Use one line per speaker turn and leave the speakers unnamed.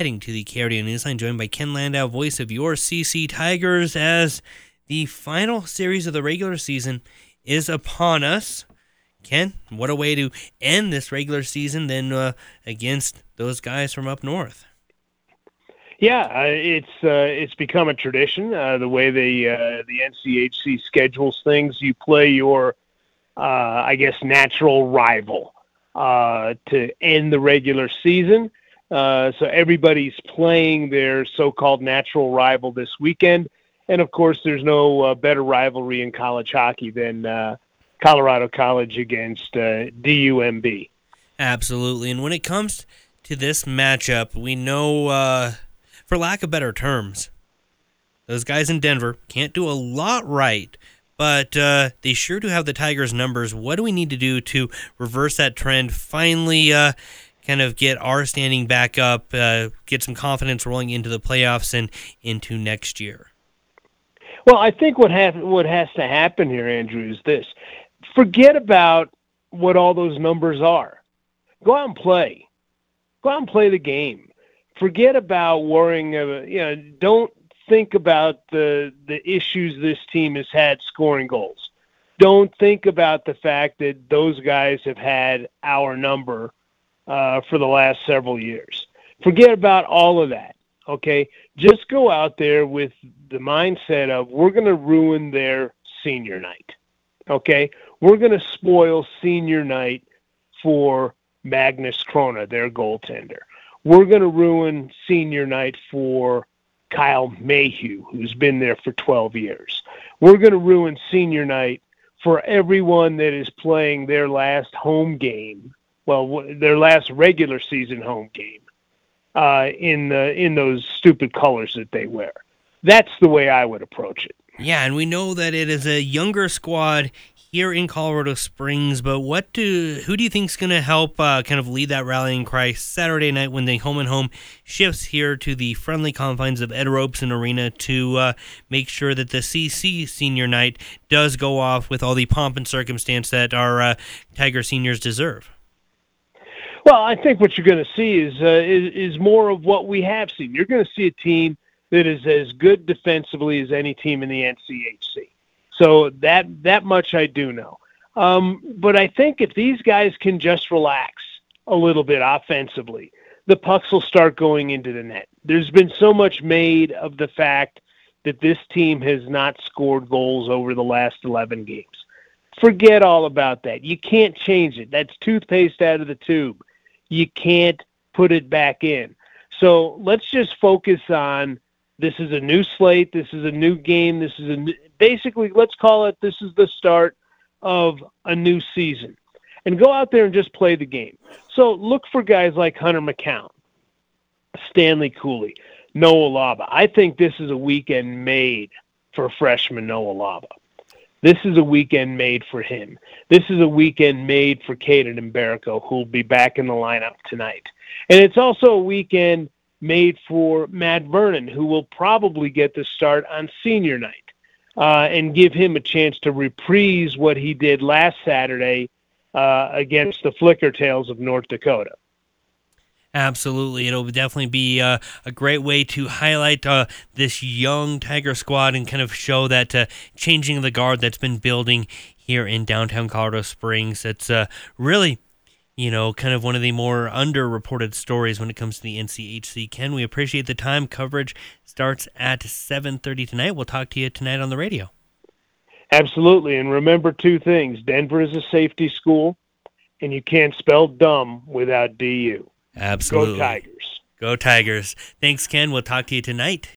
heading to the KRDO Newsline, joined by Ken Landau, voice of your CC Tigers, as the final series of the regular season is upon us. Ken, what a way to end this regular season than uh, against those guys from up north.
Yeah, uh, it's uh, it's become a tradition. Uh, the way the uh, the NCHC schedules things, you play your, uh, I guess, natural rival to end the regular season. Uh, so everybody's playing their so-called natural rival this weekend, and of course, there's no uh, better rivalry in college hockey than uh, Colorado College against DUMB.
Absolutely, and when it comes to this matchup, we know for lack of better terms. Those guys in Denver can't do a lot right, but uh, they sure do have the Tigers' numbers. What do we need to do to reverse that trend? Finally, uh, kind of get our standing back up, uh, get some confidence rolling into the playoffs and into next year.
Well, I think what has what has to happen here, Andrew, is this: forget about what all those numbers are. Go out and play. Go out and play the game forget about worrying about you know don't think about the the issues this team has had scoring goals don't think about the fact that those guys have had our number uh, for the last several years. Forget about all of that okay? Just go out there with the mindset of we're going to ruin their senior night okay? We're going to spoil senior night for magnus Chrona, their goaltender. We're going to ruin senior night for Kyle Mayhew, who's been there for 12 years. We're going to ruin senior night for everyone that is playing their last home game, well, their last regular season home game, uh, in the in those stupid colors that they wear. That's the way I would approach it.
Yeah, and we know that it is a younger squad here in Colorado Springs. But what do who do you think is going to help uh, kind of lead that rallying cry Saturday night when the home and home shifts here to the friendly confines of Ed Robson Arena to uh, make sure that the CC Senior Night does go off with all the pomp and circumstance that our uh, Tiger seniors deserve.
Well, I think what you're going to see is, uh, is is more of what we have seen. You're going to see a team that is as good defensively as any team in the NCHC. So that that much I do know. Um, but I think if these guys can just relax a little bit offensively, the pucks will start going into the net. There's been so much made of the fact that this team has not scored goals over the last 11 games. Forget all about that. You can't change it. That's toothpaste out of the tube. You can't put it back in. So let's just focus on this is a new slate. This is a new game. This is a new, basically let's call it this is the start of a new season, and go out there and just play the game. So look for guys like Hunter McKown, Stanley Cooley, Noah Laba. I think this is a weekend made for freshman Noah Laba. This is a weekend made for him. This is a weekend made for Kaden Mbereko, who'll be back in the lineup tonight. And it's also a weekend made for Matt Vernon, who will probably get the start on senior night uh, and give him a chance to reprise what he did last Saturday uh, against the Flicker Tails of North Dakota.
Absolutely. It'll definitely be uh, a great way to highlight uh, this young Tiger squad and kind of show that uh, changing the guard that's been building here in downtown Colorado Springs. It's uh, really you know, kind of one of the more underreported stories when it comes to the NCHC. Ken, we appreciate the time. Coverage starts at 7:30 tonight. We'll talk to you tonight on the radio.
Absolutely, and remember two things: Denver is a safety school, and you can't spell dumb without DU.
Absolutely.
Go Tigers.
Go Tigers. Thanks, Ken. We'll talk to you tonight.